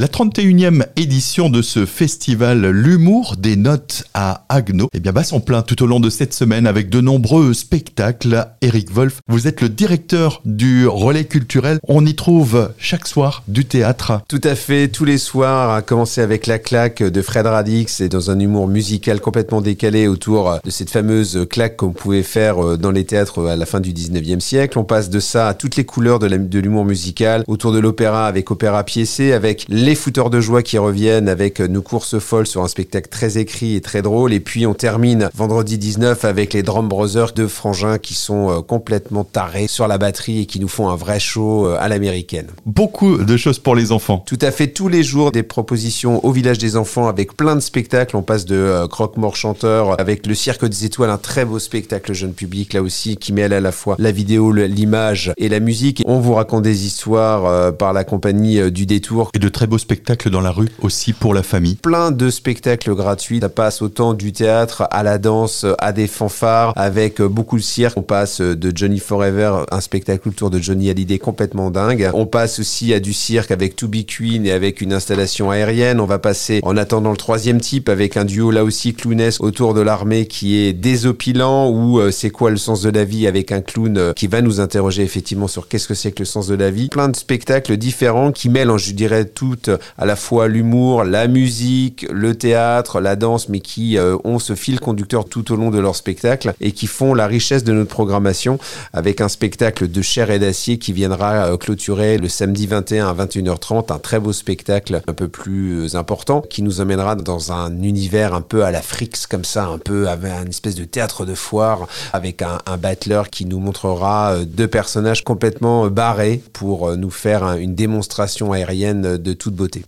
La 31e édition de ce festival L'humour des notes à Agno eh bien, bat son plein tout au long de cette semaine avec de nombreux spectacles. Eric Wolf, vous êtes le directeur du relais culturel. On y trouve chaque soir du théâtre. Tout à fait, tous les soirs, à commencer avec La claque de Fred Radix et dans un humour musical complètement décalé autour de cette fameuse claque qu'on pouvait faire euh, dans les théâtres à la fin du 19e siècle. On passe de ça à toutes les couleurs de l'humour musical, autour de l'opéra avec Opéra Piécé, avec les fouteurs de joie qui reviennent avec nos courses folles sur un spectacle très écrit et très drôle. Et puis on termine vendredi 19 avec les Drum Brothers, deux frangins qui sont euh, complètement tarés sur la batterie et qui nous font un vrai show euh, à l'américaine. Beaucoup de choses pour les enfants. Tout à fait, tous les jours des propositions au village des enfants avec plein de spectacles. On passe de euh, croque-mort chanteur avec le Cirque des Étoiles, un très beau spectacle jeune public là aussi qui mêle à la fois la vidéo, l'image et la musique. On vous raconte des histoires par la compagnie du Détour. Et de très beaux spectacles dans la rue aussi pour la famille. Plein de spectacles gratuits. Ça passe autant du théâtre à la danse, à des fanfares, avec beaucoup de cirque. On passe de Johnny Forever, un spectacle autour de Johnny Hallyday complètement dingue. On passe aussi à du cirque avec To Be Queen et avec une installation aérienne. On va passer en attendant le troisième type avec un duo là aussi clownesque autour de l'armée qui est désopilant ou euh, c'est quoi le sens de la vie avec un clown euh, qui va nous interroger effectivement sur qu'est-ce que c'est que le sens de la vie. Plein de spectacles différents qui mêlent, je dirais, toutes à la fois l'humour, la musique, le théâtre, la danse, mais qui euh, ont ce fil conducteur tout au long de leur spectacle et qui font la richesse de notre programmation avec un spectacle de chair et d'acier qui viendra euh, clôturer le samedi 21 à 21h30, un très beau spectacle un peu plus euh, important qui nous emmènera dans un univers un peu à la Frix comme ça, un peu avec une espèce de théâtre de foire avec un, un battleur qui nous montrera deux personnages complètement barrés pour nous faire une démonstration aérienne de toute beauté.